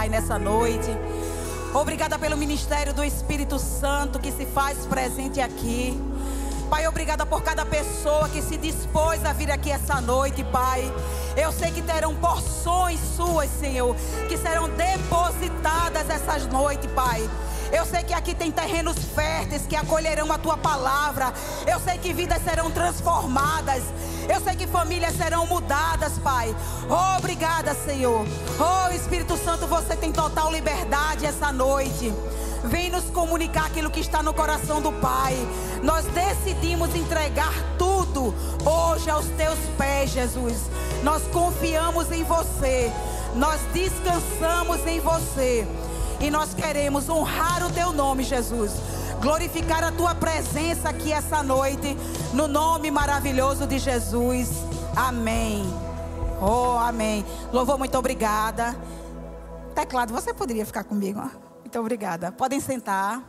Pai, nessa noite. Obrigada pelo ministério do Espírito Santo que se faz presente aqui. Pai, obrigada por cada pessoa que se dispôs a vir aqui essa noite, Pai. Eu sei que terão porções suas, Senhor, que serão depositadas essas noites, Pai. Eu sei que aqui tem terrenos férteis que acolherão a tua palavra. Eu sei que vidas serão transformadas. Eu sei que famílias serão mudadas, Pai. Oh, obrigada, Senhor. Oh, Espírito Santo, você tem total liberdade essa noite. Vem nos comunicar aquilo que está no coração do Pai. Nós decidimos entregar tudo hoje aos teus pés, Jesus. Nós confiamos em você. Nós descansamos em você. E nós queremos honrar o teu nome, Jesus. Glorificar a tua presença aqui essa noite. No nome maravilhoso de Jesus. Amém. Oh, amém. Louvor, muito obrigada. Teclado, você poderia ficar comigo? Muito obrigada. Podem sentar.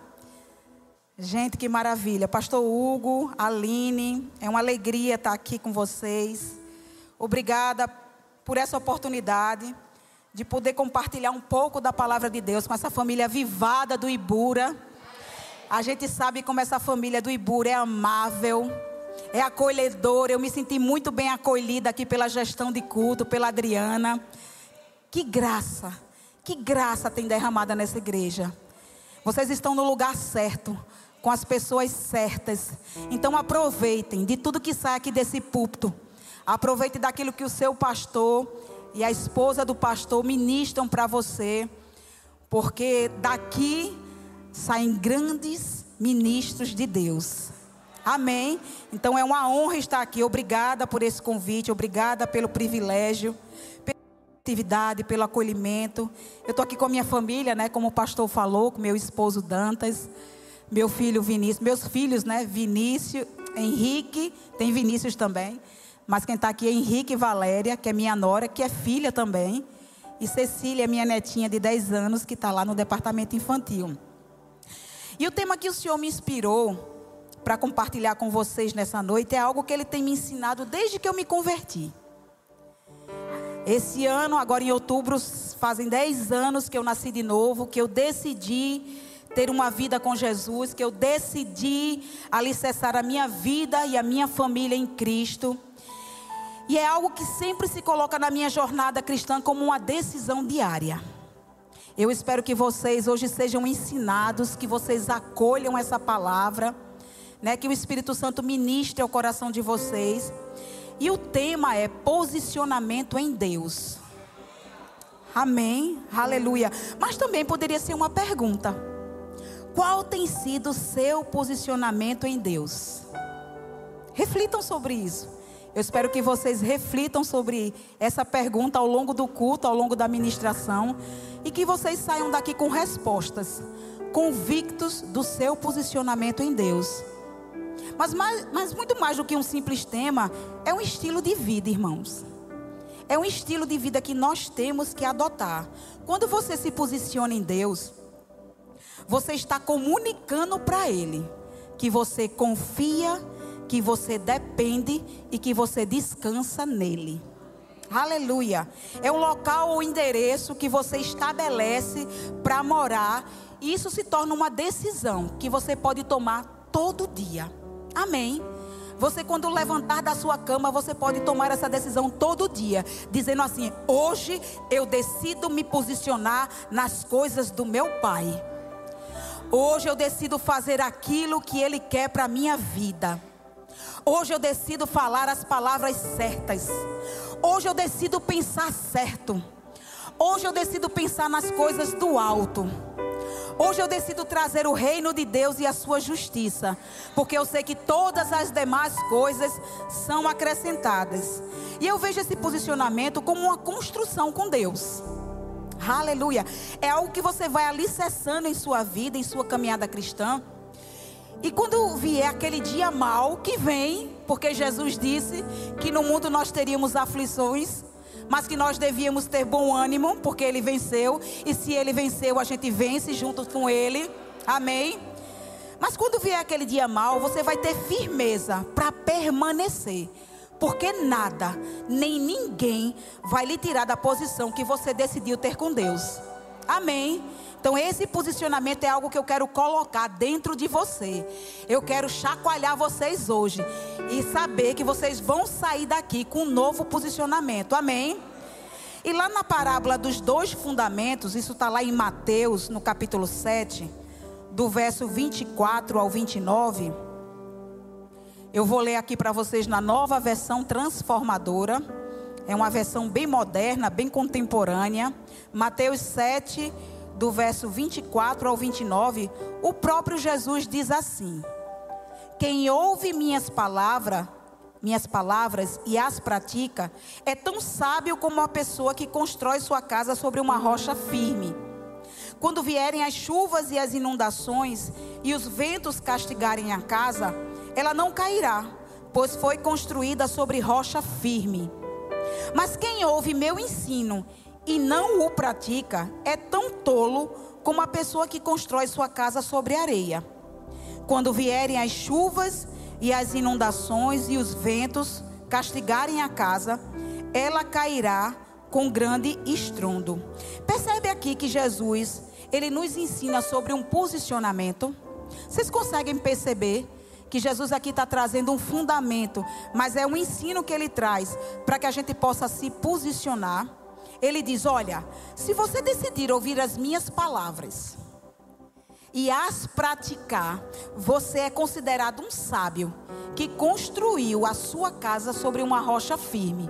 Gente, que maravilha. Pastor Hugo, Aline, é uma alegria estar aqui com vocês. Obrigada por essa oportunidade de poder compartilhar um pouco da palavra de Deus com essa família vivada do Ibura. A gente sabe como essa família do Ibura é amável, é acolhedora. Eu me senti muito bem acolhida aqui pela gestão de culto, pela Adriana. Que graça, que graça tem derramada nessa igreja. Vocês estão no lugar certo, com as pessoas certas. Então aproveitem de tudo que sai aqui desse púlpito. Aproveite daquilo que o seu pastor e a esposa do pastor ministram para você, porque daqui saem grandes ministros de Deus. Amém? Então é uma honra estar aqui. Obrigada por esse convite, obrigada pelo privilégio, pela atividade, pelo acolhimento. Eu estou aqui com a minha família, né? Como o pastor falou, com meu esposo Dantas, meu filho Vinícius, meus filhos, né? Vinícius, Henrique, tem Vinícius também. Mas quem está aqui é Henrique Valéria, que é minha nora, que é filha também. E Cecília, minha netinha de 10 anos, que está lá no departamento infantil. E o tema que o Senhor me inspirou para compartilhar com vocês nessa noite é algo que Ele tem me ensinado desde que eu me converti. Esse ano, agora em outubro, fazem 10 anos que eu nasci de novo, que eu decidi ter uma vida com Jesus, que eu decidi alicerçar a minha vida e a minha família em Cristo. E é algo que sempre se coloca na minha jornada cristã como uma decisão diária. Eu espero que vocês hoje sejam ensinados, que vocês acolham essa palavra, né, que o Espírito Santo ministre ao coração de vocês. E o tema é posicionamento em Deus. Amém. Aleluia. Mas também poderia ser uma pergunta. Qual tem sido o seu posicionamento em Deus? Reflitam sobre isso. Eu espero que vocês reflitam sobre essa pergunta ao longo do culto, ao longo da ministração, e que vocês saiam daqui com respostas, convictos do seu posicionamento em Deus. Mas, mais, mas muito mais do que um simples tema, é um estilo de vida, irmãos. É um estilo de vida que nós temos que adotar. Quando você se posiciona em Deus, você está comunicando para Ele que você confia que você depende e que você descansa nele. Aleluia. É um local ou endereço que você estabelece para morar. E isso se torna uma decisão que você pode tomar todo dia. Amém. Você, quando levantar da sua cama, você pode tomar essa decisão todo dia, dizendo assim: hoje eu decido me posicionar nas coisas do meu Pai. Hoje eu decido fazer aquilo que Ele quer para a minha vida. Hoje eu decido falar as palavras certas. Hoje eu decido pensar certo. Hoje eu decido pensar nas coisas do alto. Hoje eu decido trazer o reino de Deus e a sua justiça, porque eu sei que todas as demais coisas são acrescentadas. E eu vejo esse posicionamento como uma construção com Deus. Aleluia. É algo que você vai alicerçando em sua vida, em sua caminhada cristã. E quando vier aquele dia mal que vem, porque Jesus disse que no mundo nós teríamos aflições, mas que nós devíamos ter bom ânimo, porque ele venceu, e se ele venceu, a gente vence junto com ele. Amém. Mas quando vier aquele dia mal, você vai ter firmeza para permanecer. Porque nada, nem ninguém vai lhe tirar da posição que você decidiu ter com Deus. Amém. Então, esse posicionamento é algo que eu quero colocar dentro de você. Eu quero chacoalhar vocês hoje e saber que vocês vão sair daqui com um novo posicionamento. Amém? E lá na parábola dos dois fundamentos, isso está lá em Mateus, no capítulo 7, do verso 24 ao 29. Eu vou ler aqui para vocês na nova versão transformadora. É uma versão bem moderna, bem contemporânea. Mateus 7, do verso 24 ao 29, o próprio Jesus diz assim: Quem ouve minhas palavras, minhas palavras e as pratica, é tão sábio como a pessoa que constrói sua casa sobre uma rocha firme. Quando vierem as chuvas e as inundações e os ventos castigarem a casa, ela não cairá, pois foi construída sobre rocha firme. Mas quem ouve meu ensino e não o pratica é tão tolo como a pessoa que constrói sua casa sobre areia. Quando vierem as chuvas e as inundações e os ventos castigarem a casa, ela cairá com grande estrondo. Percebe aqui que Jesus, ele nos ensina sobre um posicionamento. Vocês conseguem perceber que Jesus aqui está trazendo um fundamento, mas é um ensino que ele traz para que a gente possa se posicionar. Ele diz: Olha, se você decidir ouvir as minhas palavras e as praticar, você é considerado um sábio que construiu a sua casa sobre uma rocha firme.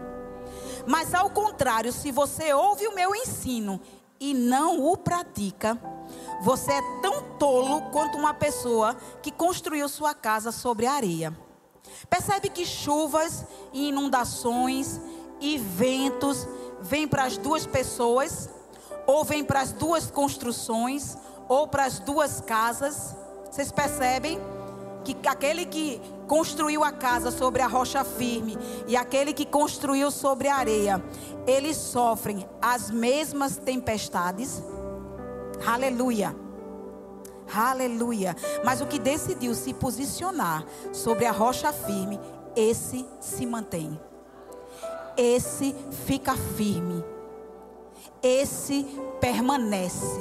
Mas ao contrário, se você ouve o meu ensino e não o pratica, você é tão tolo quanto uma pessoa que construiu sua casa sobre areia. Percebe que chuvas e inundações e ventos vêm para as duas pessoas, ou vêm para as duas construções, ou para as duas casas. Vocês percebem que aquele que construiu a casa sobre a rocha firme e aquele que construiu sobre a areia, eles sofrem as mesmas tempestades. Aleluia. Aleluia. Mas o que decidiu se posicionar sobre a rocha firme, esse se mantém esse fica firme. Esse permanece.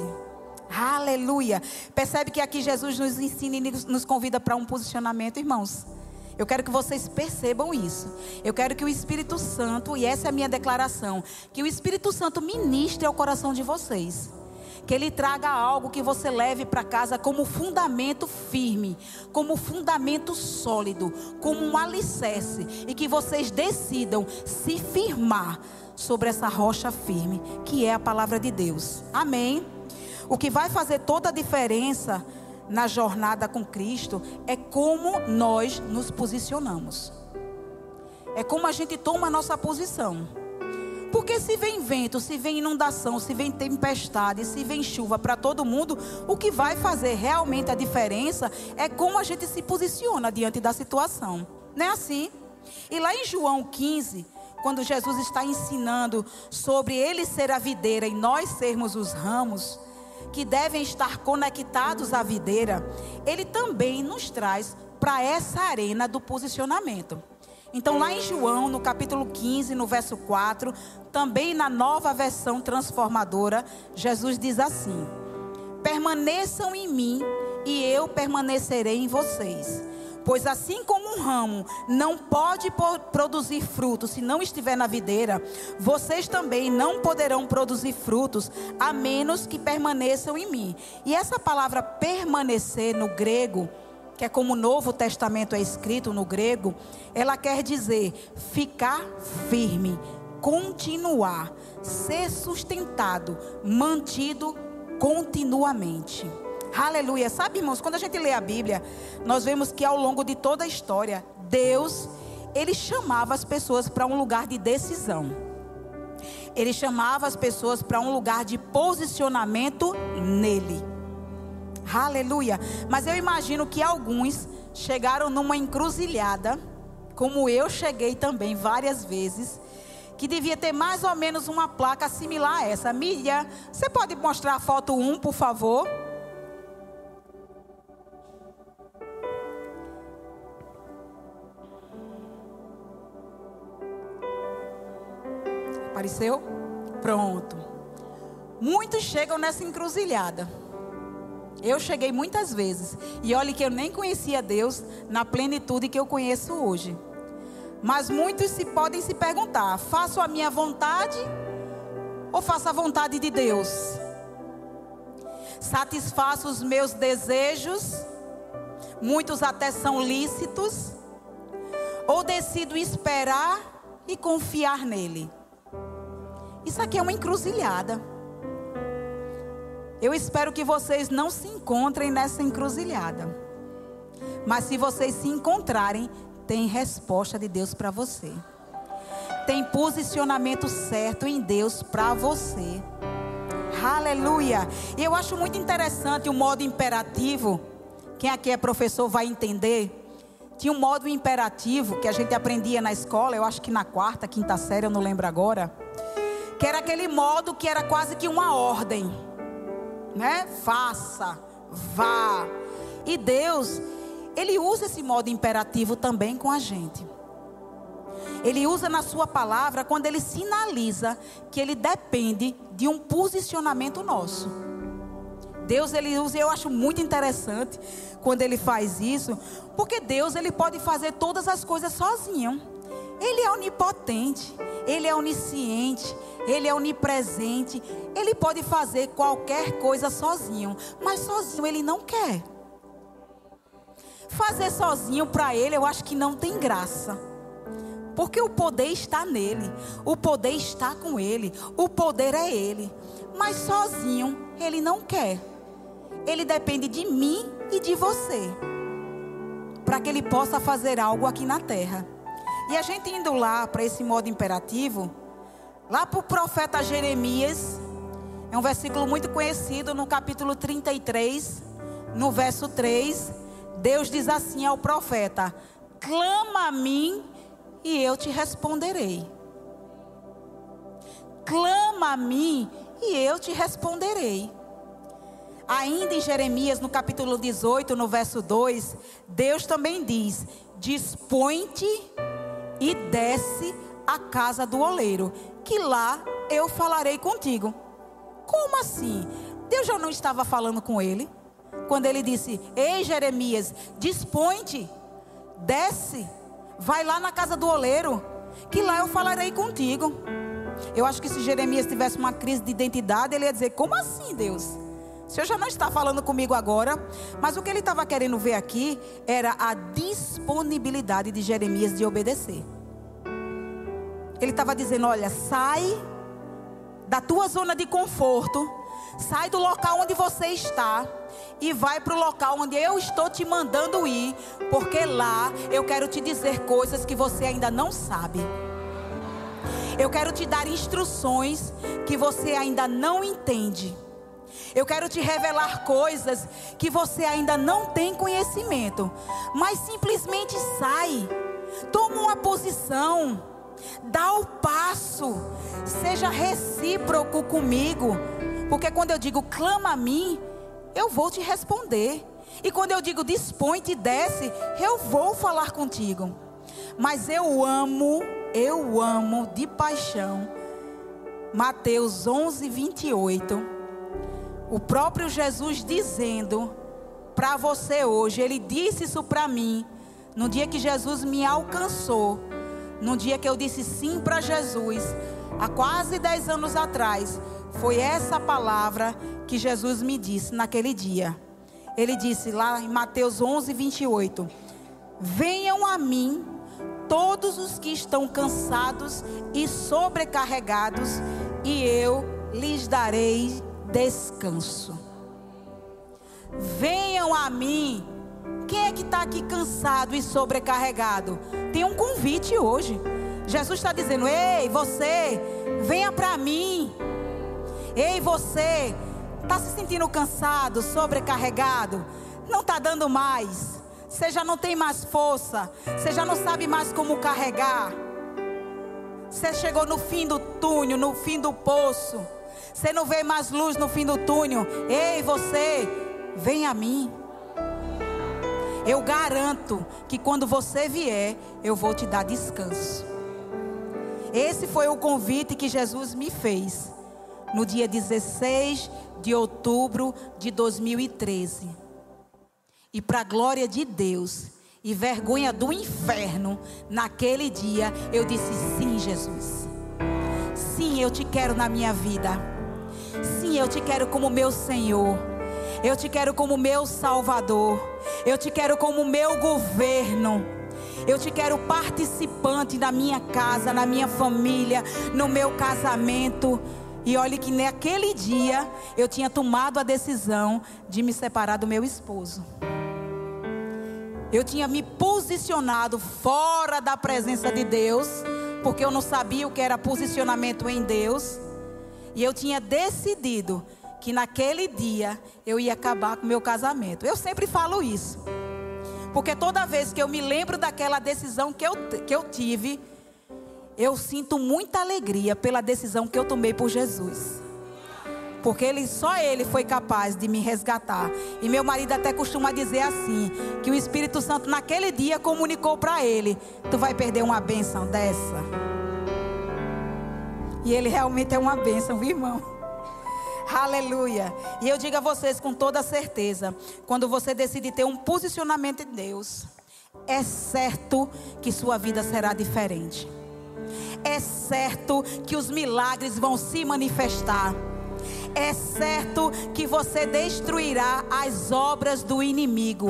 Aleluia. Percebe que aqui Jesus nos ensina e nos convida para um posicionamento, irmãos. Eu quero que vocês percebam isso. Eu quero que o Espírito Santo, e essa é a minha declaração, que o Espírito Santo ministre ao coração de vocês que Ele traga algo que você leve para casa como fundamento firme, como fundamento sólido, como um alicerce, e que vocês decidam se firmar sobre essa rocha firme, que é a palavra de Deus. Amém? O que vai fazer toda a diferença na jornada com Cristo é como nós nos posicionamos. É como a gente toma a nossa posição. Porque se vem vento, se vem inundação, se vem tempestade, se vem chuva para todo mundo, o que vai fazer realmente a diferença é como a gente se posiciona diante da situação. Não é assim? E lá em João 15, quando Jesus está ensinando sobre ele ser a videira e nós sermos os ramos, que devem estar conectados à videira, ele também nos traz para essa arena do posicionamento. Então, lá em João, no capítulo 15, no verso 4, também na nova versão transformadora, Jesus diz assim: Permaneçam em mim e eu permanecerei em vocês. Pois assim como um ramo não pode produzir frutos se não estiver na videira, vocês também não poderão produzir frutos a menos que permaneçam em mim. E essa palavra permanecer no grego que é como o Novo Testamento é escrito no grego, ela quer dizer ficar firme, continuar, ser sustentado, mantido continuamente. Aleluia. Sabe, irmãos, quando a gente lê a Bíblia, nós vemos que ao longo de toda a história, Deus, ele chamava as pessoas para um lugar de decisão. Ele chamava as pessoas para um lugar de posicionamento nele. Aleluia. Mas eu imagino que alguns chegaram numa encruzilhada, como eu cheguei também várias vezes, que devia ter mais ou menos uma placa similar a essa. Milha, você pode mostrar a foto 1, por favor? Apareceu? Pronto. Muitos chegam nessa encruzilhada. Eu cheguei muitas vezes. E olhe que eu nem conhecia Deus na plenitude que eu conheço hoje. Mas muitos se podem se perguntar: faço a minha vontade ou faço a vontade de Deus? Satisfaço os meus desejos, muitos até são lícitos, ou decido esperar e confiar nele? Isso aqui é uma encruzilhada. Eu espero que vocês não se encontrem nessa encruzilhada. Mas se vocês se encontrarem, tem resposta de Deus para você. Tem posicionamento certo em Deus para você. Aleluia. E eu acho muito interessante o modo imperativo. Quem aqui é professor vai entender. Tinha um modo imperativo que a gente aprendia na escola, eu acho que na quarta, quinta série, eu não lembro agora. Que era aquele modo que era quase que uma ordem né? Faça, vá. E Deus, ele usa esse modo imperativo também com a gente. Ele usa na sua palavra quando ele sinaliza que ele depende de um posicionamento nosso. Deus ele usa, eu acho muito interessante quando ele faz isso, porque Deus ele pode fazer todas as coisas sozinho. Ele é onipotente, ele é onisciente, ele é onipresente. Ele pode fazer qualquer coisa sozinho, mas sozinho ele não quer. Fazer sozinho para ele eu acho que não tem graça. Porque o poder está nele, o poder está com ele, o poder é ele. Mas sozinho ele não quer. Ele depende de mim e de você. Para que ele possa fazer algo aqui na terra. E a gente indo lá para esse modo imperativo, lá para o profeta Jeremias, é um versículo muito conhecido no capítulo 33, no verso 3. Deus diz assim ao profeta: Clama a mim e eu te responderei. Clama a mim e eu te responderei. Ainda em Jeremias, no capítulo 18, no verso 2, Deus também diz: Dispõe-te e desce à casa do oleiro, que lá eu falarei contigo. Como assim? Deus já não estava falando com ele? Quando ele disse: Ei, Jeremias, dispõe-te, desce, vai lá na casa do oleiro, que lá eu falarei contigo. Eu acho que se Jeremias tivesse uma crise de identidade, ele ia dizer: Como assim, Deus? O Senhor já não está falando comigo agora, mas o que ele estava querendo ver aqui era a disponibilidade de Jeremias de obedecer. Ele estava dizendo: Olha, sai da tua zona de conforto, sai do local onde você está e vai para o local onde eu estou te mandando ir, porque lá eu quero te dizer coisas que você ainda não sabe. Eu quero te dar instruções que você ainda não entende. Eu quero te revelar coisas que você ainda não tem conhecimento, mas simplesmente sai, toma uma posição, dá o passo, seja recíproco comigo, porque quando eu digo clama a mim, eu vou te responder, e quando eu digo dispõe-te, desce, eu vou falar contigo. Mas eu amo, eu amo de paixão. Mateus 11, 28 o próprio Jesus dizendo para você hoje, ele disse isso para mim, no dia que Jesus me alcançou, no dia que eu disse sim para Jesus, há quase 10 anos atrás, foi essa palavra que Jesus me disse naquele dia. Ele disse lá em Mateus 11, 28: Venham a mim todos os que estão cansados e sobrecarregados, e eu lhes darei descanso. Venham a mim. Quem é que está aqui cansado e sobrecarregado? Tem um convite hoje. Jesus está dizendo: Ei, você, venha para mim. Ei, você, está se sentindo cansado, sobrecarregado? Não está dando mais. Você já não tem mais força. Você já não sabe mais como carregar. Você chegou no fim do túnel, no fim do poço. Você não vê mais luz no fim do túnel. Ei, você, vem a mim. Eu garanto que quando você vier, eu vou te dar descanso. Esse foi o convite que Jesus me fez. No dia 16 de outubro de 2013. E para a glória de Deus e vergonha do inferno, naquele dia eu disse: sim, Jesus. Sim, eu te quero na minha vida. Sim, eu te quero como meu Senhor. Eu te quero como meu Salvador. Eu te quero como meu governo. Eu te quero participante da minha casa, na minha família, no meu casamento. E olhe que naquele dia eu tinha tomado a decisão de me separar do meu esposo. Eu tinha me posicionado fora da presença de Deus, porque eu não sabia o que era posicionamento em Deus. E eu tinha decidido que naquele dia eu ia acabar com o meu casamento. Eu sempre falo isso. Porque toda vez que eu me lembro daquela decisão que eu, que eu tive, eu sinto muita alegria pela decisão que eu tomei por Jesus. Porque ele, só ele foi capaz de me resgatar. E meu marido até costuma dizer assim: que o Espírito Santo naquele dia comunicou para ele: Tu vai perder uma bênção dessa. E ele realmente é uma bênção, viu, irmão? Aleluia. E eu digo a vocês com toda certeza: quando você decide ter um posicionamento em Deus, é certo que sua vida será diferente. É certo que os milagres vão se manifestar. É certo que você destruirá as obras do inimigo.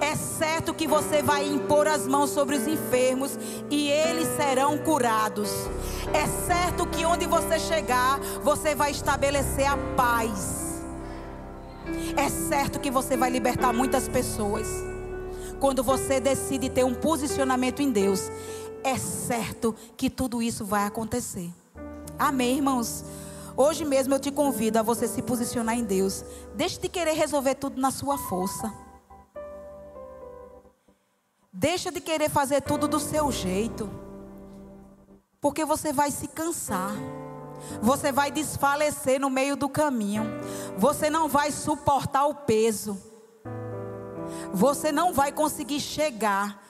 É certo que você vai impor as mãos sobre os enfermos e eles serão curados. É certo que onde você chegar, você vai estabelecer a paz. É certo que você vai libertar muitas pessoas. Quando você decide ter um posicionamento em Deus, é certo que tudo isso vai acontecer. Amém, irmãos? Hoje mesmo eu te convido a você se posicionar em Deus. Deixe de querer resolver tudo na sua força. Deixa de querer fazer tudo do seu jeito. Porque você vai se cansar. Você vai desfalecer no meio do caminho. Você não vai suportar o peso. Você não vai conseguir chegar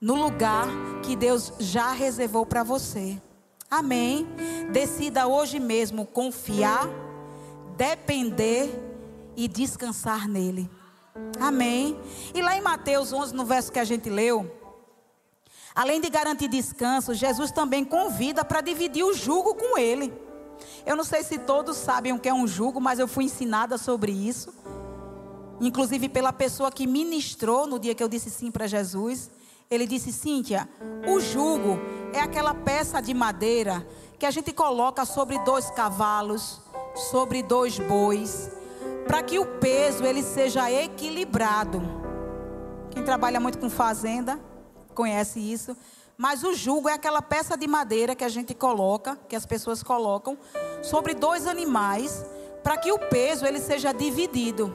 no lugar que Deus já reservou para você. Amém. Decida hoje mesmo confiar, depender e descansar nele. Amém. E lá em Mateus 11, no verso que a gente leu, além de garantir descanso, Jesus também convida para dividir o jugo com ele. Eu não sei se todos sabem o que é um jugo, mas eu fui ensinada sobre isso. Inclusive pela pessoa que ministrou no dia que eu disse sim para Jesus. Ele disse: Cíntia, o jugo é aquela peça de madeira que a gente coloca sobre dois cavalos, sobre dois bois, para que o peso ele seja equilibrado. Quem trabalha muito com fazenda conhece isso. Mas o jugo é aquela peça de madeira que a gente coloca, que as pessoas colocam, sobre dois animais, para que o peso ele seja dividido.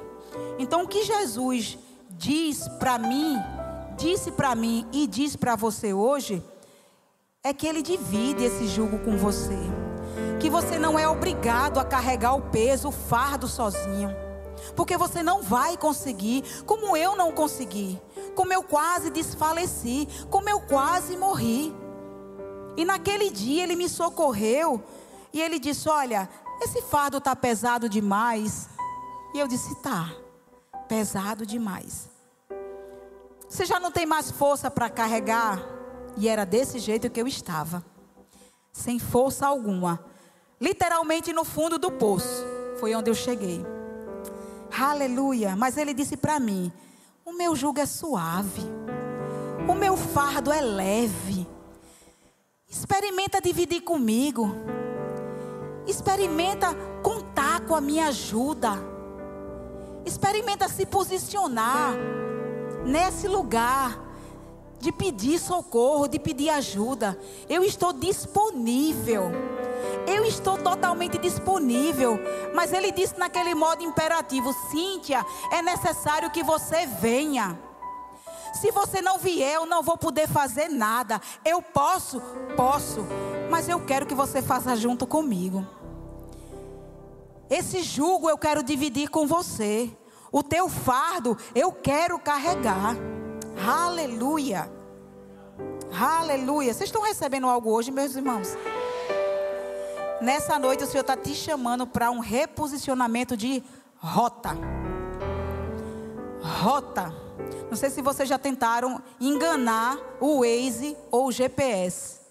Então o que Jesus diz para mim disse para mim e diz para você hoje é que ele divide esse jugo com você. Que você não é obrigado a carregar o peso, o fardo sozinho. Porque você não vai conseguir, como eu não consegui, como eu quase desfaleci, como eu quase morri. E naquele dia ele me socorreu e ele disse: Olha, esse fardo está pesado demais. E eu disse: Tá, pesado demais. Você já não tem mais força para carregar? E era desse jeito que eu estava, sem força alguma, literalmente no fundo do poço. Foi onde eu cheguei. Aleluia. Mas ele disse para mim: O meu jugo é suave, o meu fardo é leve. Experimenta dividir comigo. Experimenta contar com a minha ajuda. Experimenta se posicionar nesse lugar de pedir socorro, de pedir ajuda. Eu estou disponível. Eu estou totalmente disponível. Mas ele disse naquele modo imperativo: Cíntia, é necessário que você venha. Se você não vier, eu não vou poder fazer nada. Eu posso? Posso. Mas eu quero que você faça junto comigo. Esse jugo eu quero dividir com você. O teu fardo eu quero carregar. Aleluia. Aleluia. Vocês estão recebendo algo hoje, meus irmãos? Nessa noite o Senhor está te chamando para um reposicionamento de rota. Rota. Não sei se vocês já tentaram enganar o Waze ou o GPS.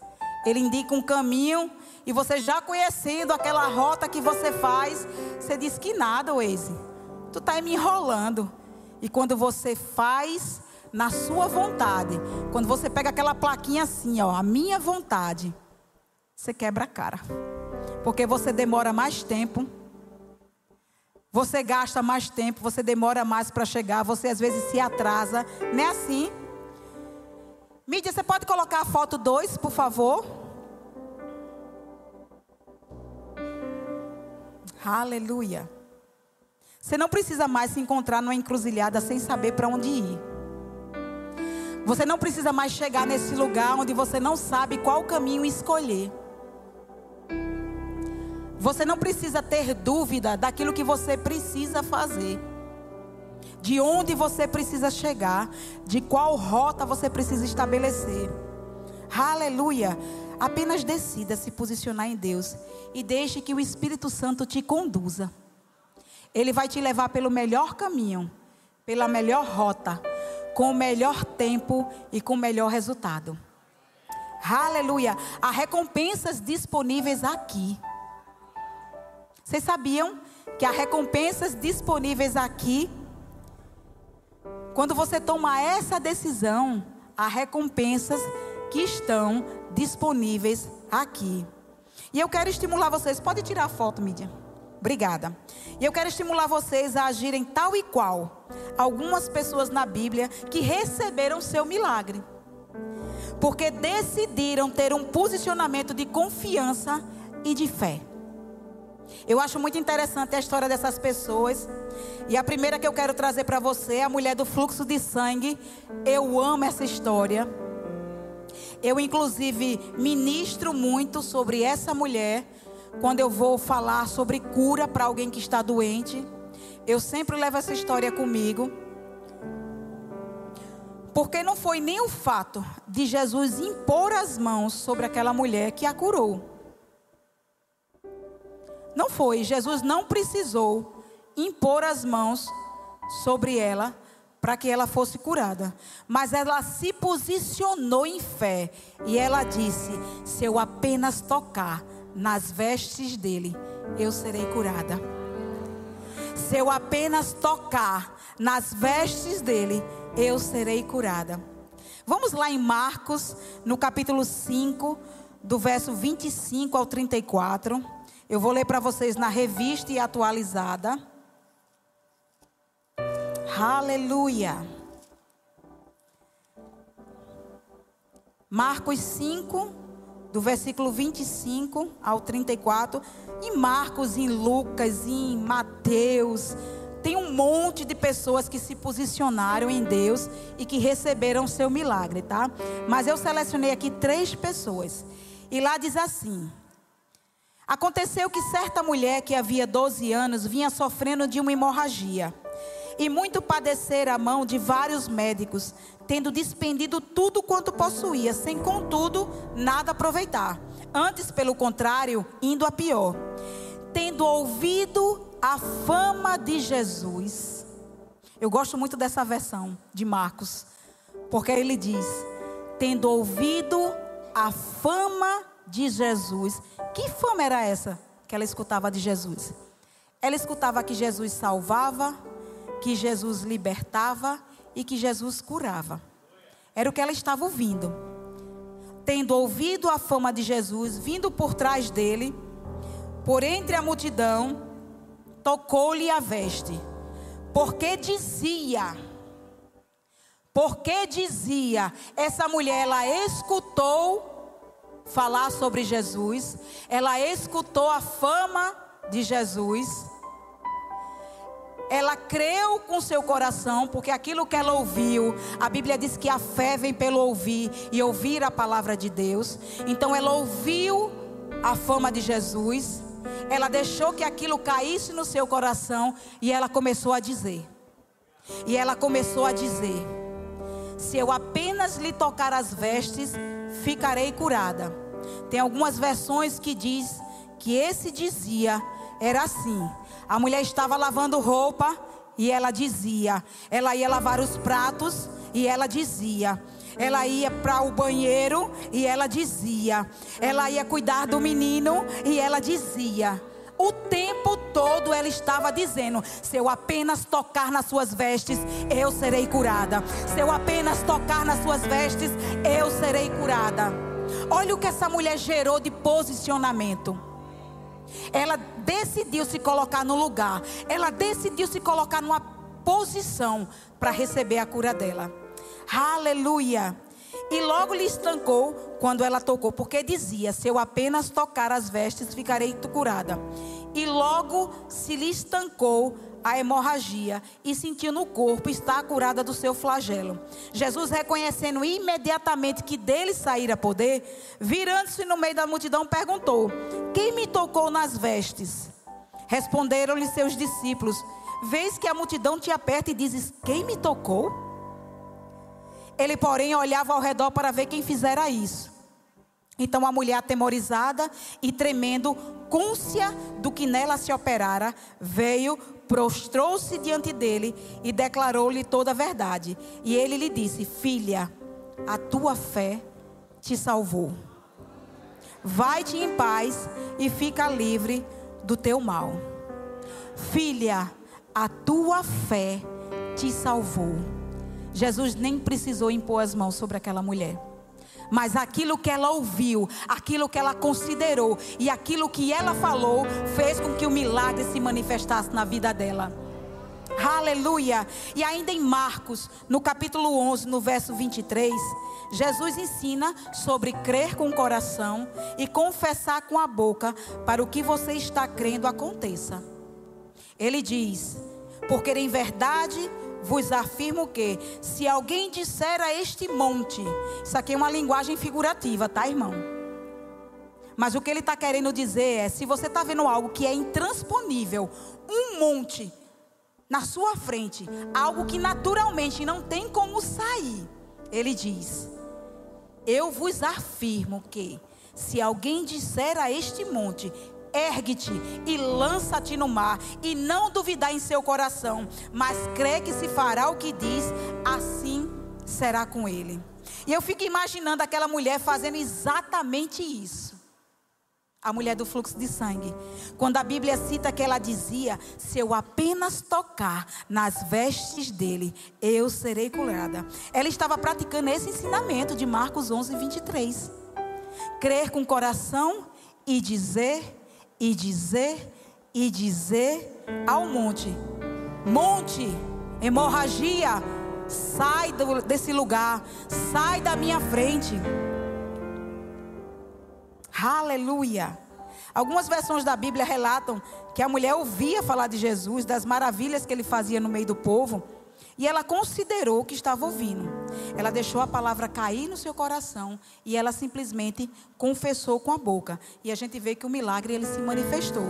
Ele indica um caminho e você já conhecendo aquela rota que você faz, você diz que nada, Waze. Tu está me enrolando. E quando você faz na sua vontade, quando você pega aquela plaquinha assim, ó, a minha vontade, você quebra a cara. Porque você demora mais tempo. Você gasta mais tempo, você demora mais para chegar, você às vezes se atrasa. Não é assim? Mídia, você pode colocar a foto 2, por favor? Aleluia. Você não precisa mais se encontrar numa encruzilhada sem saber para onde ir. Você não precisa mais chegar nesse lugar onde você não sabe qual caminho escolher. Você não precisa ter dúvida daquilo que você precisa fazer. De onde você precisa chegar, de qual rota você precisa estabelecer. Aleluia. Apenas decida se posicionar em Deus e deixe que o Espírito Santo te conduza. Ele vai te levar pelo melhor caminho, pela melhor rota, com o melhor tempo e com o melhor resultado. Aleluia. Há recompensas disponíveis aqui. Vocês sabiam que há recompensas disponíveis aqui? Quando você toma essa decisão, há recompensas que estão disponíveis aqui. E eu quero estimular vocês. Pode tirar a foto, mídia. Obrigada. E eu quero estimular vocês a agirem tal e qual algumas pessoas na Bíblia que receberam seu milagre. Porque decidiram ter um posicionamento de confiança e de fé. Eu acho muito interessante a história dessas pessoas. E a primeira que eu quero trazer para você é a mulher do fluxo de sangue. Eu amo essa história. Eu, inclusive, ministro muito sobre essa mulher quando eu vou falar sobre cura para alguém que está doente. Eu sempre levo essa história comigo. Porque não foi nem o fato de Jesus impor as mãos sobre aquela mulher que a curou. Não foi. Jesus não precisou impor as mãos sobre ela para que ela fosse curada. Mas ela se posicionou em fé e ela disse: Se eu apenas tocar nas vestes dele, eu serei curada. Se eu apenas tocar nas vestes dele, eu serei curada. Vamos lá em Marcos, no capítulo 5, do verso 25 ao 34. Eu vou ler para vocês na revista e atualizada. Aleluia. Marcos 5, do versículo 25 ao 34. Em Marcos, em Lucas, em Mateus. Tem um monte de pessoas que se posicionaram em Deus e que receberam seu milagre, tá? Mas eu selecionei aqui três pessoas. E lá diz assim: Aconteceu que certa mulher que havia 12 anos vinha sofrendo de uma hemorragia e muito padecera a mão de vários médicos, tendo despendido tudo quanto possuía, sem contudo nada aproveitar. Antes, pelo contrário, indo a pior. Tendo ouvido a fama de Jesus. Eu gosto muito dessa versão de Marcos, porque ele diz: tendo ouvido a fama de Jesus. Que fama era essa que ela escutava de Jesus? Ela escutava que Jesus salvava, que Jesus libertava e que Jesus curava. Era o que ela estava ouvindo. Tendo ouvido a fama de Jesus, vindo por trás dele, por entre a multidão, tocou-lhe a veste, porque dizia, porque dizia, essa mulher, ela escutou falar sobre Jesus, ela escutou a fama de Jesus, ela creu com seu coração, porque aquilo que ela ouviu, a Bíblia diz que a fé vem pelo ouvir e ouvir a palavra de Deus. Então ela ouviu a fama de Jesus, ela deixou que aquilo caísse no seu coração e ela começou a dizer. E ela começou a dizer: Se eu apenas lhe tocar as vestes, ficarei curada. Tem algumas versões que diz que esse dizia era assim: a mulher estava lavando roupa e ela dizia, ela ia lavar os pratos e ela dizia, ela ia para o banheiro e ela dizia, ela ia cuidar do menino e ela dizia. O tempo todo ela estava dizendo: se eu apenas tocar nas suas vestes, eu serei curada. Se eu apenas tocar nas suas vestes, eu serei curada. Olha o que essa mulher gerou de posicionamento. Ela decidiu se colocar no lugar. Ela decidiu se colocar numa posição para receber a cura dela. Aleluia. E logo lhe estancou quando ela tocou, porque dizia: Se eu apenas tocar as vestes, ficarei curada. E logo se lhe estancou a hemorragia e sentiu no corpo estar curada do seu flagelo. Jesus, reconhecendo imediatamente que dele saíra poder, virando-se no meio da multidão, perguntou: Quem me tocou nas vestes? Responderam-lhe seus discípulos: Vês que a multidão te aperta e dizes: Quem me tocou? Ele, porém, olhava ao redor para ver quem fizera isso. Então a mulher, atemorizada e tremendo, côncia do que nela se operara, veio, prostrou-se diante dele e declarou-lhe toda a verdade. E ele lhe disse: Filha, a tua fé te salvou. Vai-te em paz e fica livre do teu mal. Filha, a tua fé te salvou. Jesus nem precisou impor as mãos sobre aquela mulher mas aquilo que ela ouviu, aquilo que ela considerou e aquilo que ela falou fez com que o milagre se manifestasse na vida dela. Aleluia! E ainda em Marcos, no capítulo 11, no verso 23, Jesus ensina sobre crer com o coração e confessar com a boca para o que você está crendo aconteça. Ele diz: Porque em verdade vos afirmo que, se alguém disser a este monte, isso aqui é uma linguagem figurativa, tá, irmão? Mas o que ele está querendo dizer é: se você está vendo algo que é intransponível, um monte na sua frente, algo que naturalmente não tem como sair, ele diz: Eu vos afirmo que, se alguém disser a este monte, ergue-te e lança-te no mar, e não duvidar em seu coração, mas crê que se fará o que diz, assim será com ele. E eu fico imaginando aquela mulher fazendo exatamente isso. A mulher do fluxo de sangue. Quando a Bíblia cita que ela dizia: Se eu apenas tocar nas vestes dele, eu serei curada. Ela estava praticando esse ensinamento de Marcos 11, 23. Crer com o coração e dizer e dizer e dizer ao monte: Monte, hemorragia, sai do, desse lugar, sai da minha frente. Aleluia. Algumas versões da Bíblia relatam que a mulher ouvia falar de Jesus, das maravilhas que ele fazia no meio do povo. E ela considerou que estava ouvindo. Ela deixou a palavra cair no seu coração e ela simplesmente confessou com a boca. E a gente vê que o milagre ele se manifestou.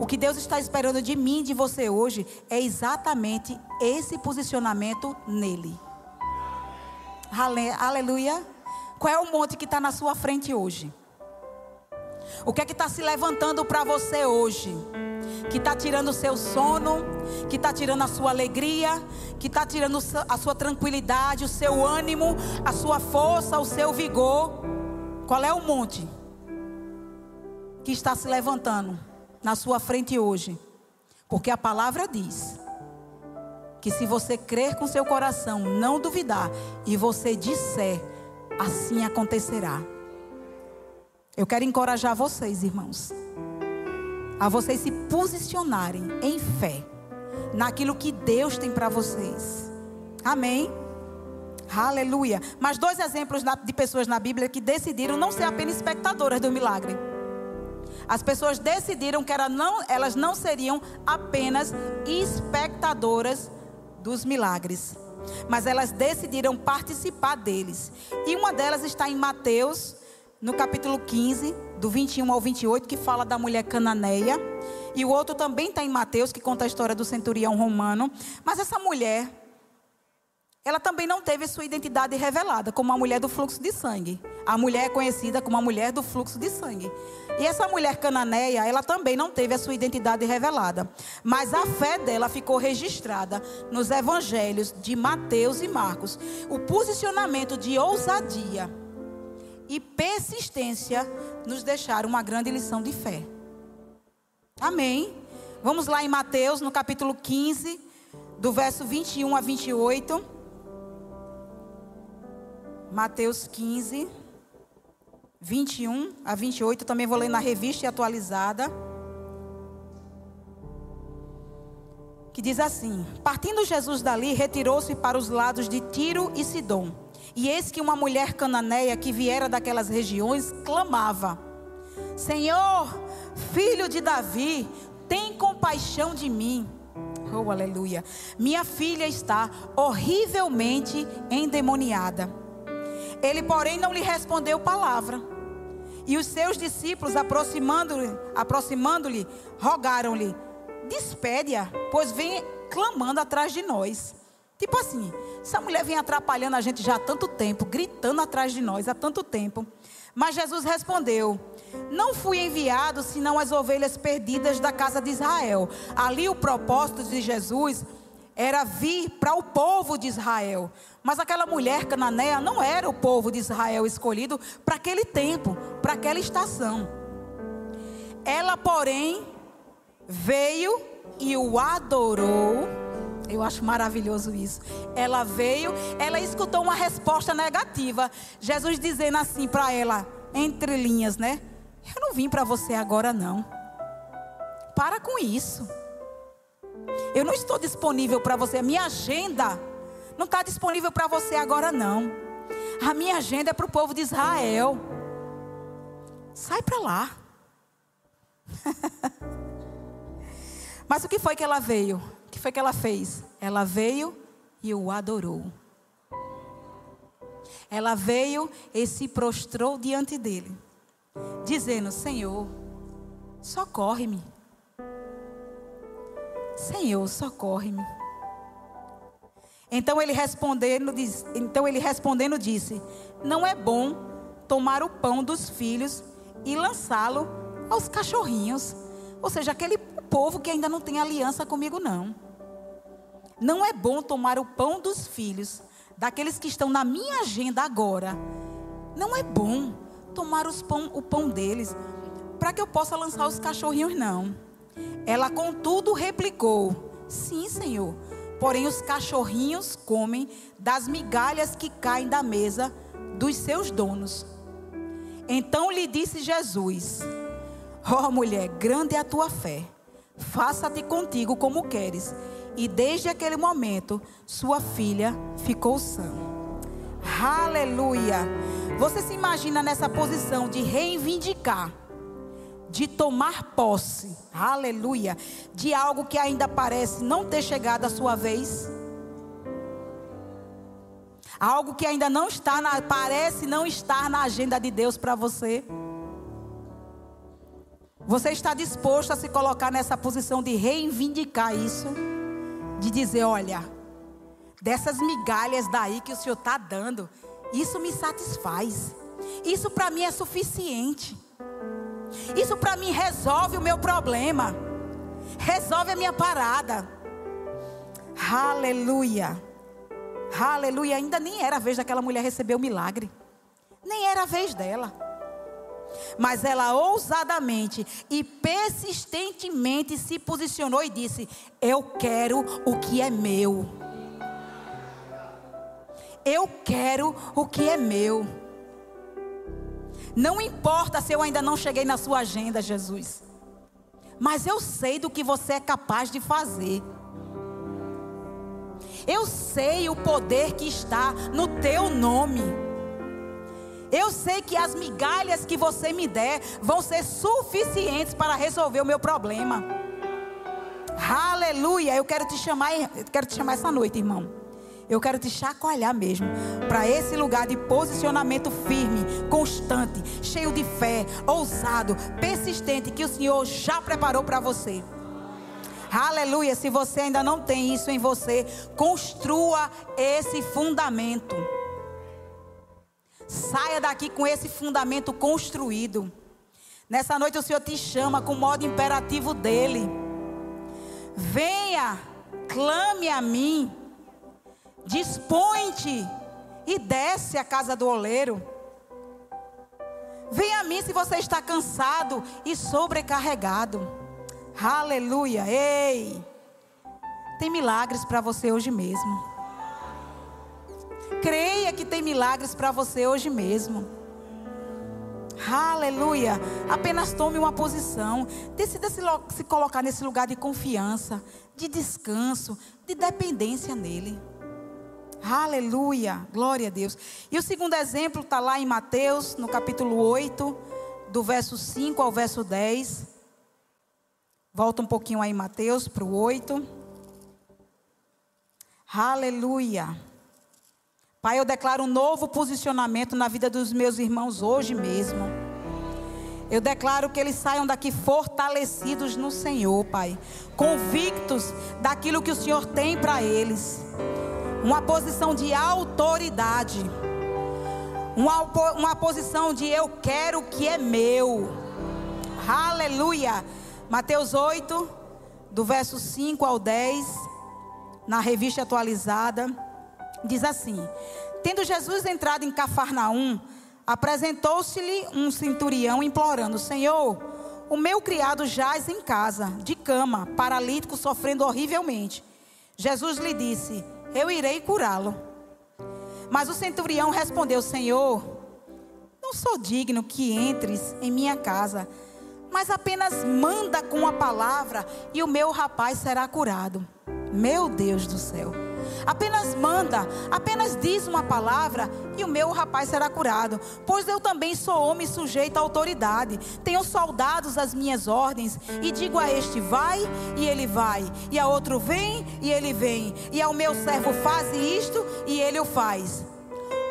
O que Deus está esperando de mim de você hoje é exatamente esse posicionamento nele. Aleluia. Qual é o monte que está na sua frente hoje? O que é que está se levantando para você hoje? Que está tirando o seu sono, que está tirando a sua alegria, que está tirando a sua tranquilidade, o seu ânimo, a sua força, o seu vigor. Qual é o monte que está se levantando na sua frente hoje? Porque a palavra diz que se você crer com seu coração, não duvidar, e você disser, assim acontecerá. Eu quero encorajar vocês, irmãos a vocês se posicionarem em fé naquilo que Deus tem para vocês. Amém? Aleluia. Mas dois exemplos de pessoas na Bíblia que decidiram não ser apenas espectadoras do milagre. As pessoas decidiram que elas não seriam apenas espectadoras dos milagres, mas elas decidiram participar deles. E uma delas está em Mateus, no capítulo 15, do 21 ao 28, que fala da mulher cananeia. E o outro também está em Mateus, que conta a história do centurião romano. Mas essa mulher, ela também não teve sua identidade revelada como a mulher do fluxo de sangue. A mulher é conhecida como a mulher do fluxo de sangue. E essa mulher cananeia, ela também não teve a sua identidade revelada. Mas a fé dela ficou registrada nos evangelhos de Mateus e Marcos. O posicionamento de ousadia e persistência nos deixaram uma grande lição de fé. Amém. Vamos lá em Mateus, no capítulo 15, do verso 21 a 28. Mateus 15, 21 a 28. Também vou ler na revista atualizada. Que diz assim: Partindo Jesus dali, retirou-se para os lados de Tiro e Sidom. E eis que uma mulher cananeia que viera daquelas regiões clamava: Senhor, filho de Davi, tem compaixão de mim. Oh, aleluia. Minha filha está horrivelmente endemoniada. Ele, porém, não lhe respondeu palavra. E os seus discípulos, aproximando-lhe, aproximando-lhe, rogaram-lhe: Despede-a, pois vem clamando atrás de nós. Tipo assim, essa mulher vem atrapalhando a gente já há tanto tempo, gritando atrás de nós há tanto tempo. Mas Jesus respondeu: Não fui enviado senão as ovelhas perdidas da casa de Israel. Ali o propósito de Jesus era vir para o povo de Israel. Mas aquela mulher cananeia não era o povo de Israel escolhido para aquele tempo, para aquela estação. Ela, porém, veio e o adorou. Eu acho maravilhoso isso. Ela veio, ela escutou uma resposta negativa. Jesus dizendo assim para ela, entre linhas, né? Eu não vim para você agora, não. Para com isso. Eu não estou disponível para você. A minha agenda não está disponível para você agora, não. A minha agenda é para o povo de Israel. Sai para lá. Mas o que foi que ela veio? Foi que ela fez? Ela veio e o adorou. Ela veio e se prostrou diante dele, dizendo: Senhor, socorre-me. Senhor, socorre-me. Então ele respondendo, então ele respondendo disse: Não é bom tomar o pão dos filhos e lançá-lo aos cachorrinhos. Ou seja, aquele povo que ainda não tem aliança comigo não. Não é bom tomar o pão dos filhos, daqueles que estão na minha agenda agora. Não é bom tomar pão, o pão deles, para que eu possa lançar os cachorrinhos, não. Ela, contudo, replicou: Sim, Senhor. Porém, os cachorrinhos comem das migalhas que caem da mesa dos seus donos. Então lhe disse Jesus: Ó oh, mulher, grande é a tua fé. Faça-te contigo como queres. E desde aquele momento, sua filha ficou sã. Aleluia. Você se imagina nessa posição de reivindicar de tomar posse, aleluia, de algo que ainda parece não ter chegado a sua vez. Algo que ainda não está na, parece não estar na agenda de Deus para você. Você está disposto a se colocar nessa posição de reivindicar isso? De dizer, olha, dessas migalhas daí que o Senhor está dando, isso me satisfaz. Isso para mim é suficiente. Isso para mim resolve o meu problema. Resolve a minha parada. Aleluia. Aleluia. Ainda nem era a vez daquela mulher receber o milagre. Nem era a vez dela. Mas ela ousadamente e persistentemente se posicionou e disse: Eu quero o que é meu. Eu quero o que é meu. Não importa se eu ainda não cheguei na sua agenda, Jesus. Mas eu sei do que você é capaz de fazer. Eu sei o poder que está no teu nome. Eu sei que as migalhas que você me der vão ser suficientes para resolver o meu problema. Aleluia! Eu quero te chamar, quero te chamar essa noite, irmão. Eu quero te chacoalhar mesmo para esse lugar de posicionamento firme, constante, cheio de fé, ousado, persistente que o Senhor já preparou para você. Aleluia. Se você ainda não tem isso em você, construa esse fundamento. Saia daqui com esse fundamento construído. Nessa noite o Senhor te chama com o modo imperativo dele. Venha, clame a mim. Dispõe-te e desce à casa do oleiro. Venha a mim se você está cansado e sobrecarregado. Aleluia. Ei! Tem milagres para você hoje mesmo. Creia que tem milagres para você hoje mesmo. Aleluia. Apenas tome uma posição. Decida se, se colocar nesse lugar de confiança, de descanso, de dependência nele. Aleluia, glória a Deus. E o segundo exemplo está lá em Mateus, no capítulo 8, do verso 5 ao verso 10. Volta um pouquinho aí Mateus para o 8. Aleluia. Pai, eu declaro um novo posicionamento na vida dos meus irmãos hoje mesmo. Eu declaro que eles saiam daqui fortalecidos no Senhor, Pai, convictos daquilo que o Senhor tem para eles uma posição de autoridade, uma, uma posição de eu quero o que é meu. Aleluia. Mateus 8, do verso 5 ao 10, na revista atualizada, diz assim: Tendo Jesus entrado em Cafarnaum, apresentou-se-lhe um centurião implorando: Senhor, o meu criado jaz em casa, de cama, paralítico, sofrendo horrivelmente. Jesus lhe disse: eu irei curá-lo. Mas o centurião respondeu: Senhor, não sou digno que entres em minha casa, mas apenas manda com a palavra e o meu rapaz será curado. Meu Deus do céu. Apenas manda, apenas diz uma palavra e o meu rapaz será curado. Pois eu também sou homem sujeito à autoridade. Tenho soldados às minhas ordens. E digo a este: vai, e ele vai. E a outro: vem, e ele vem. E ao meu servo: faz isto, e ele o faz.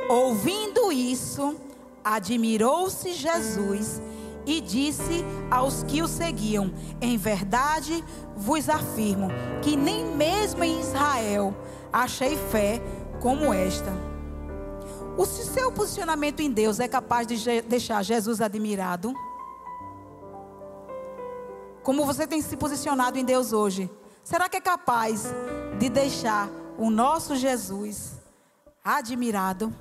Ouvindo isso, admirou-se Jesus e disse aos que o seguiam: Em verdade vos afirmo que nem mesmo em Israel achei fé como esta. O seu posicionamento em Deus é capaz de deixar Jesus admirado? Como você tem se posicionado em Deus hoje? Será que é capaz de deixar o nosso Jesus admirado?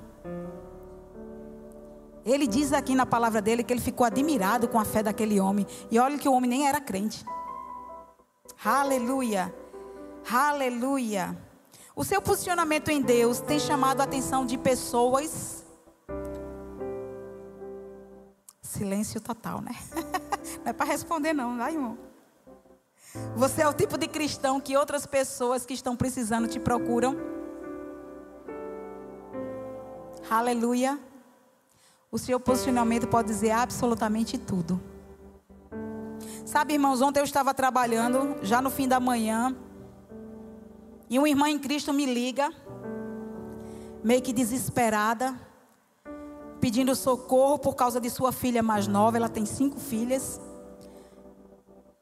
Ele diz aqui na palavra dele que ele ficou admirado com a fé daquele homem. E olha que o homem nem era crente. Aleluia. Aleluia. O seu posicionamento em Deus tem chamado a atenção de pessoas. Silêncio total, né? Não é para responder, não, vai, irmão. Você é o tipo de cristão que outras pessoas que estão precisando te procuram. Aleluia. O seu posicionamento pode dizer absolutamente tudo. Sabe, irmãos, ontem eu estava trabalhando, já no fim da manhã. E uma irmã em Cristo me liga, meio que desesperada, pedindo socorro por causa de sua filha mais nova. Ela tem cinco filhas.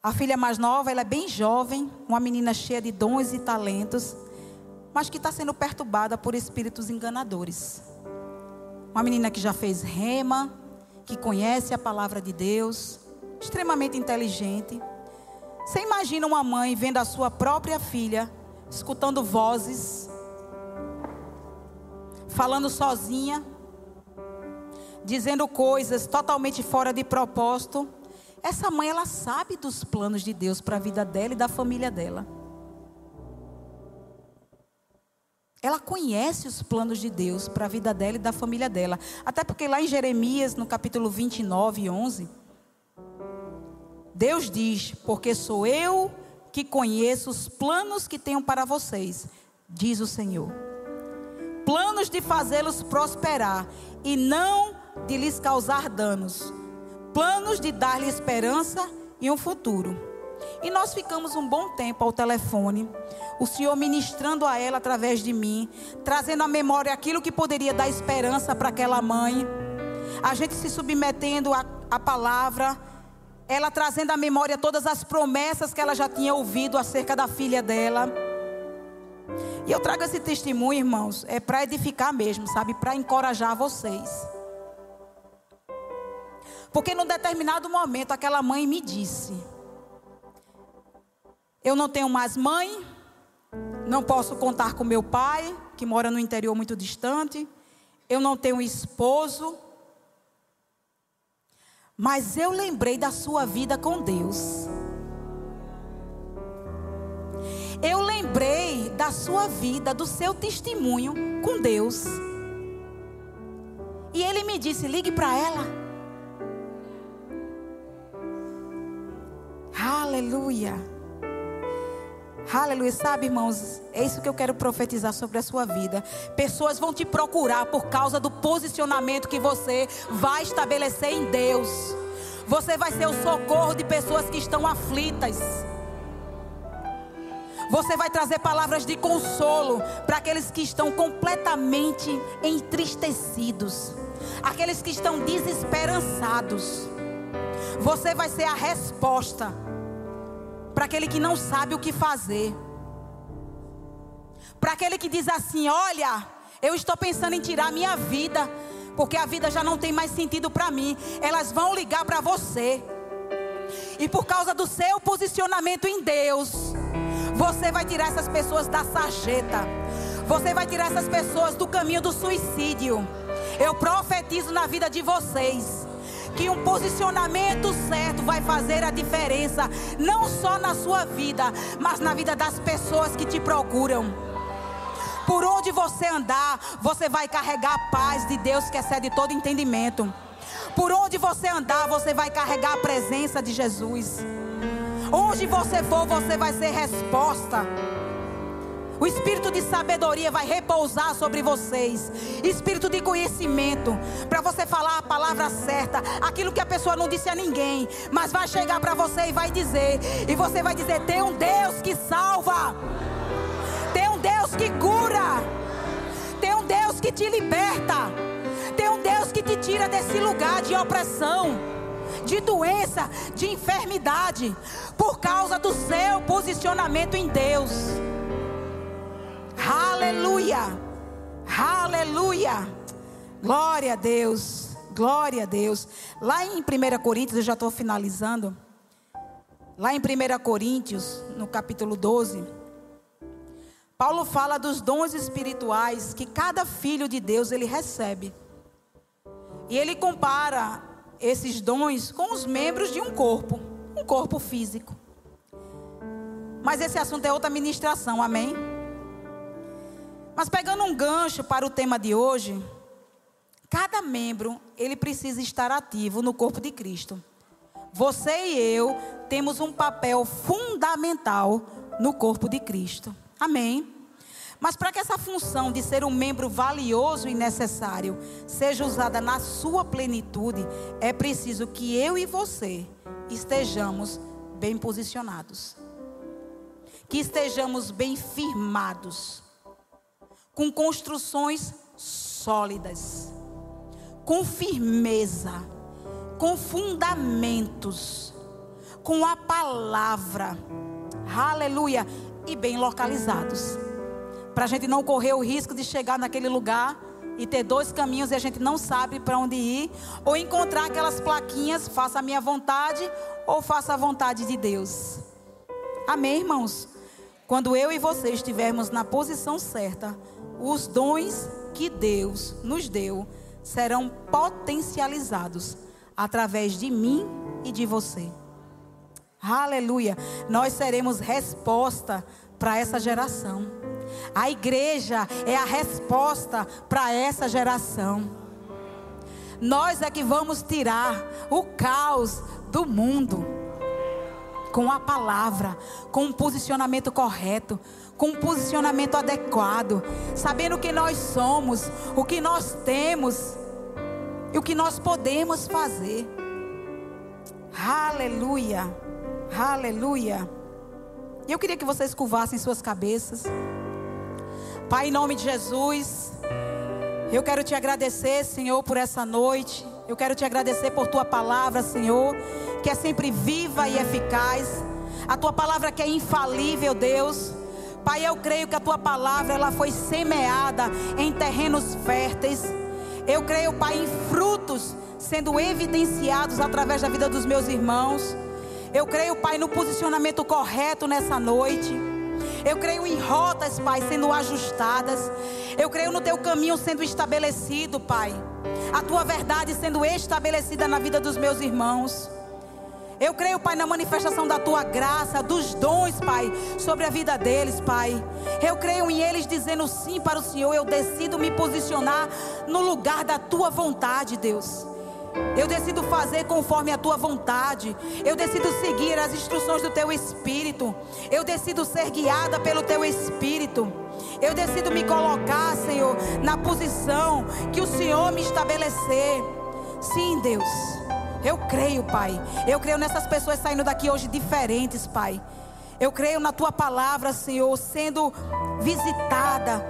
A filha mais nova, ela é bem jovem, uma menina cheia de dons e talentos, mas que está sendo perturbada por espíritos enganadores. Uma menina que já fez rema, que conhece a palavra de Deus, extremamente inteligente. Você imagina uma mãe vendo a sua própria filha escutando vozes, falando sozinha, dizendo coisas totalmente fora de propósito. Essa mãe, ela sabe dos planos de Deus para a vida dela e da família dela. Ela conhece os planos de Deus para a vida dela e da família dela. Até porque lá em Jeremias, no capítulo 29, 11, Deus diz: Porque sou eu que conheço os planos que tenho para vocês, diz o Senhor. Planos de fazê-los prosperar e não de lhes causar danos. Planos de dar-lhe esperança e um futuro. E nós ficamos um bom tempo ao telefone, o Senhor ministrando a ela através de mim, trazendo à memória aquilo que poderia dar esperança para aquela mãe, a gente se submetendo à palavra ela trazendo à memória todas as promessas que ela já tinha ouvido acerca da filha dela. E eu trago esse testemunho, irmãos, é para edificar mesmo, sabe? Para encorajar vocês. Porque num determinado momento aquela mãe me disse: Eu não tenho mais mãe, não posso contar com meu pai, que mora no interior muito distante, eu não tenho esposo. Mas eu lembrei da sua vida com Deus. Eu lembrei da sua vida, do seu testemunho com Deus. E ele me disse: ligue para ela. Aleluia. Aleluia. Sabe, irmãos, é isso que eu quero profetizar sobre a sua vida. Pessoas vão te procurar por causa do posicionamento que você vai estabelecer em Deus. Você vai ser o socorro de pessoas que estão aflitas. Você vai trazer palavras de consolo para aqueles que estão completamente entristecidos, aqueles que estão desesperançados. Você vai ser a resposta para aquele que não sabe o que fazer. Para aquele que diz assim: Olha, eu estou pensando em tirar minha vida, porque a vida já não tem mais sentido para mim. Elas vão ligar para você. E por causa do seu posicionamento em Deus, você vai tirar essas pessoas da sarjeta. Você vai tirar essas pessoas do caminho do suicídio. Eu profetizo na vida de vocês que um posicionamento certo vai fazer a diferença, não só na sua vida, mas na vida das pessoas que te procuram. Por onde você andar, você vai carregar a paz de Deus que excede todo entendimento. Por onde você andar, você vai carregar a presença de Jesus. Onde você for, você vai ser resposta. O espírito de sabedoria vai repousar sobre vocês. Espírito de conhecimento. Para você falar a palavra certa. Aquilo que a pessoa não disse a ninguém. Mas vai chegar para você e vai dizer. E você vai dizer: tem um Deus que salva. Tem um Deus que cura. Tem um Deus que te liberta. Tem um Deus que te tira desse lugar de opressão de doença, de enfermidade, por causa do seu posicionamento em Deus. Aleluia, aleluia, glória a Deus, glória a Deus. Lá em 1 Coríntios, eu já estou finalizando. Lá em 1 Coríntios, no capítulo 12, Paulo fala dos dons espirituais que cada filho de Deus ele recebe. E ele compara esses dons com os membros de um corpo, um corpo físico. Mas esse assunto é outra ministração, amém? Mas pegando um gancho para o tema de hoje, cada membro, ele precisa estar ativo no corpo de Cristo. Você e eu temos um papel fundamental no corpo de Cristo. Amém? Mas para que essa função de ser um membro valioso e necessário seja usada na sua plenitude, é preciso que eu e você estejamos bem posicionados. Que estejamos bem firmados, com construções sólidas, com firmeza, com fundamentos, com a palavra, aleluia, e bem localizados para a gente não correr o risco de chegar naquele lugar e ter dois caminhos e a gente não sabe para onde ir, ou encontrar aquelas plaquinhas, faça a minha vontade ou faça a vontade de Deus. Amém, irmãos? Quando eu e você estivermos na posição certa, os dons que Deus nos deu serão potencializados através de mim e de você. Aleluia! Nós seremos resposta para essa geração. A igreja é a resposta para essa geração. Nós é que vamos tirar o caos do mundo com a palavra, com um posicionamento correto, com um posicionamento adequado, sabendo o que nós somos, o que nós temos e o que nós podemos fazer. Aleluia, aleluia. Eu queria que vocês curvassem suas cabeças. Pai, em nome de Jesus, eu quero te agradecer, Senhor, por essa noite. Eu quero te agradecer por tua palavra, Senhor, que é sempre viva e eficaz, a tua palavra que é infalível, Deus. Pai, eu creio que a tua palavra ela foi semeada em terrenos férteis. Eu creio, Pai, em frutos sendo evidenciados através da vida dos meus irmãos. Eu creio, Pai, no posicionamento correto nessa noite. Eu creio em rotas, Pai, sendo ajustadas. Eu creio no teu caminho sendo estabelecido, Pai. A tua verdade sendo estabelecida na vida dos meus irmãos. Eu creio, Pai, na manifestação da tua graça, dos dons, Pai, sobre a vida deles, Pai. Eu creio em eles dizendo sim para o Senhor. Eu decido me posicionar no lugar da tua vontade, Deus. Eu decido fazer conforme a tua vontade. Eu decido seguir as instruções do teu espírito. Eu decido ser guiada pelo teu espírito. Eu decido me colocar, Senhor, na posição que o Senhor me estabelecer. Sim, Deus. Eu creio, Pai. Eu creio nessas pessoas saindo daqui hoje diferentes, Pai. Eu creio na tua palavra, Senhor, sendo visitada,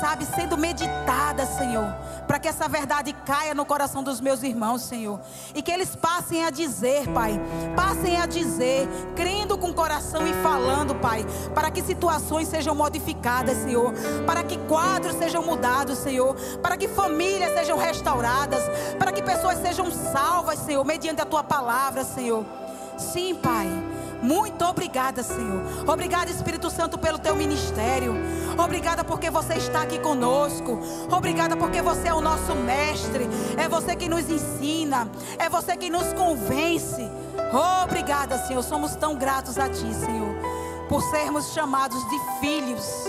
sabe, sendo meditada, Senhor para que essa verdade caia no coração dos meus irmãos, Senhor. E que eles passem a dizer, Pai, passem a dizer, crendo com o coração e falando, Pai, para que situações sejam modificadas, Senhor, para que quadros sejam mudados, Senhor, para que famílias sejam restauradas, para que pessoas sejam salvas, Senhor, mediante a tua palavra, Senhor. Sim, Pai. Muito obrigada, Senhor. Obrigada, Espírito Santo, pelo teu ministério. Obrigada porque você está aqui conosco. Obrigada porque você é o nosso mestre. É você que nos ensina. É você que nos convence. Obrigada, Senhor. Somos tão gratos a Ti, Senhor, por sermos chamados de filhos.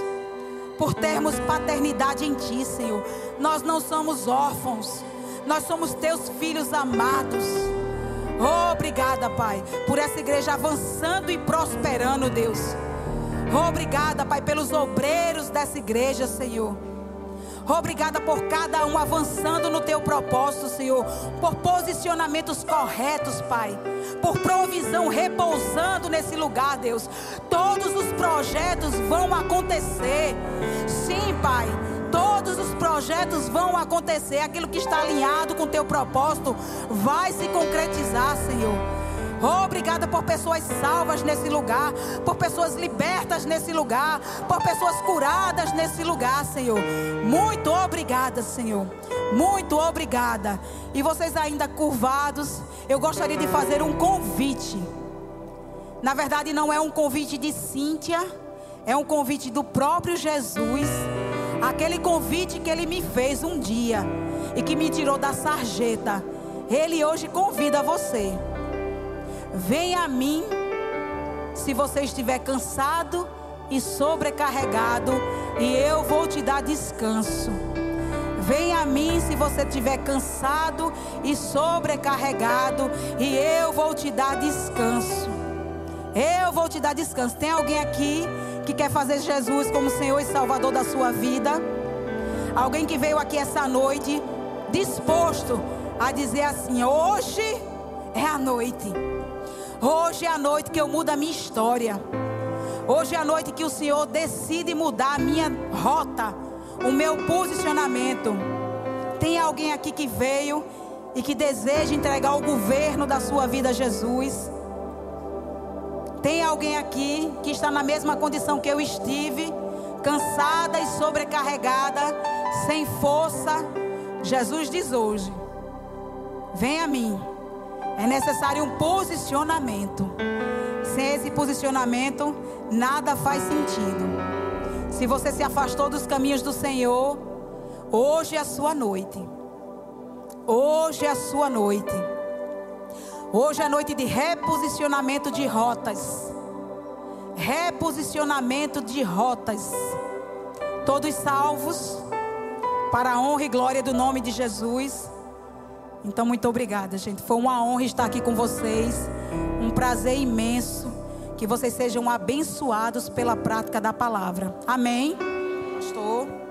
Por termos paternidade em Ti, Senhor. Nós não somos órfãos. Nós somos Teus filhos amados. Obrigada, Pai, por essa igreja avançando e prosperando, Deus. Obrigada, Pai, pelos obreiros dessa igreja, Senhor. Obrigada por cada um avançando no teu propósito, Senhor. Por posicionamentos corretos, Pai. Por provisão repousando nesse lugar, Deus. Todos os projetos vão acontecer. Sim, Pai. Todos os projetos vão acontecer. Aquilo que está alinhado com o teu propósito vai se concretizar, Senhor. Obrigada por pessoas salvas nesse lugar, por pessoas libertas nesse lugar, por pessoas curadas nesse lugar, Senhor. Muito obrigada, Senhor. Muito obrigada. E vocês ainda curvados, eu gostaria de fazer um convite. Na verdade, não é um convite de Cíntia, é um convite do próprio Jesus Aquele convite que ele me fez um dia e que me tirou da sarjeta, ele hoje convida você. Venha a mim se você estiver cansado e sobrecarregado, e eu vou te dar descanso. Venha a mim se você estiver cansado e sobrecarregado, e eu vou te dar descanso. Eu vou te dar descanso. Tem alguém aqui que quer fazer Jesus como Senhor e Salvador da sua vida. Alguém que veio aqui essa noite disposto a dizer assim: hoje é a noite. Hoje é a noite que eu mudo a minha história. Hoje é a noite que o Senhor decide mudar a minha rota, o meu posicionamento. Tem alguém aqui que veio e que deseja entregar o governo da sua vida a Jesus? Tem alguém aqui que está na mesma condição que eu estive, cansada e sobrecarregada, sem força? Jesus diz hoje: Vem a mim. É necessário um posicionamento. Sem esse posicionamento, nada faz sentido. Se você se afastou dos caminhos do Senhor, hoje é a sua noite. Hoje é a sua noite. Hoje é noite de reposicionamento de rotas. Reposicionamento de rotas. Todos salvos para a honra e glória do nome de Jesus. Então, muito obrigada, gente. Foi uma honra estar aqui com vocês. Um prazer imenso. Que vocês sejam abençoados pela prática da palavra. Amém. Pastor.